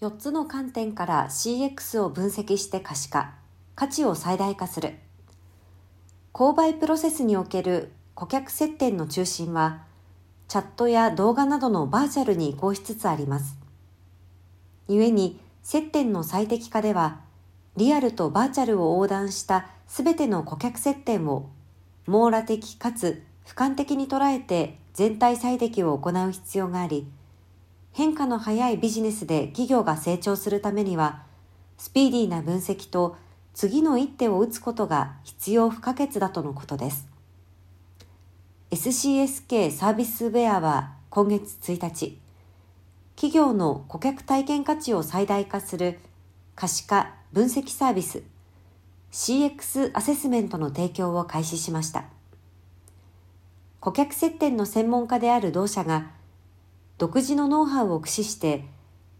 4つの観点から CX を分析して可視化、価値を最大化する。購買プロセスにおける顧客接点の中心は、チャットや動画などのバーチャルに移行しつつあります。故に、接点の最適化では、リアルとバーチャルを横断したすべての顧客接点を網羅的かつ俯瞰的に捉えて全体最適を行う必要があり、変化の早いビジネスで企業が成長するためには、スピーディーな分析と次の一手を打つことが必要不可欠だとのことです。SCSK サービスウェアは今月1日、企業の顧客体験価値を最大化する可視化分析サービス CX アセスメントの提供を開始しました。顧客接点の専門家である同社が独自のノウハウを駆使して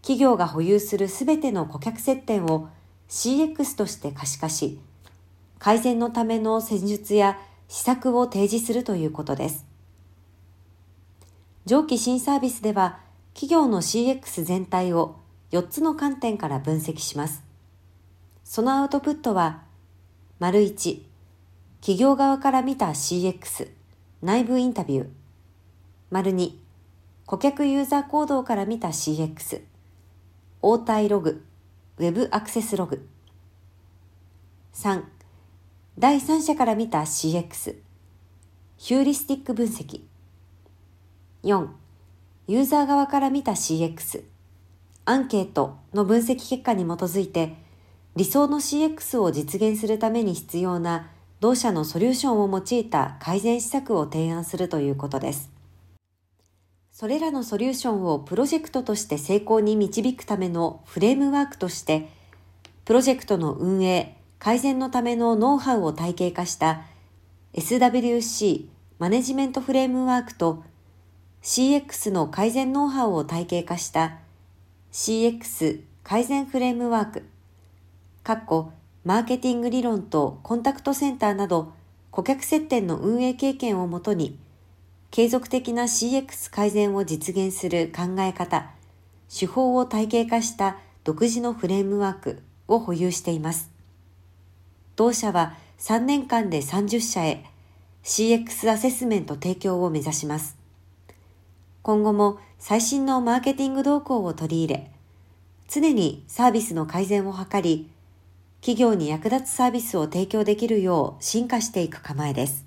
企業が保有するすべての顧客接点を CX として可視化し、改善のための戦術や施策を提示するということです。上記新サービスでは、企業の CX 全体を4つの観点から分析します。そのアウトプットは、丸1、企業側から見た CX、内部インタビュー。丸2、顧客ユーザー行動から見た CX、応対ログ、ウェブアクセスログ。3、第三者から見た CX、ヒューリスティック分析。4、ユーザー側から見た CX、アンケートの分析結果に基づいて、理想の CX を実現するために必要な同社のソリューションを用いた改善施策を提案するということです。それらのソリューションをプロジェクトとして成功に導くためのフレームワークとして、プロジェクトの運営、改善のためのノウハウを体系化した SWC マネジメントフレームワークと CX の改善ノウハウを体系化した CX 改善フレームワーク、括弧マーケティング理論とコンタクトセンターなど顧客接点の運営経験をもとに継続的な CX 改善を実現する考え方、手法を体系化した独自のフレームワークを保有しています。同社は3年間で30社へ CX アセスメント提供を目指します。今後も最新のマーケティング動向を取り入れ、常にサービスの改善を図り、企業に役立つサービスを提供できるよう進化していく構えです。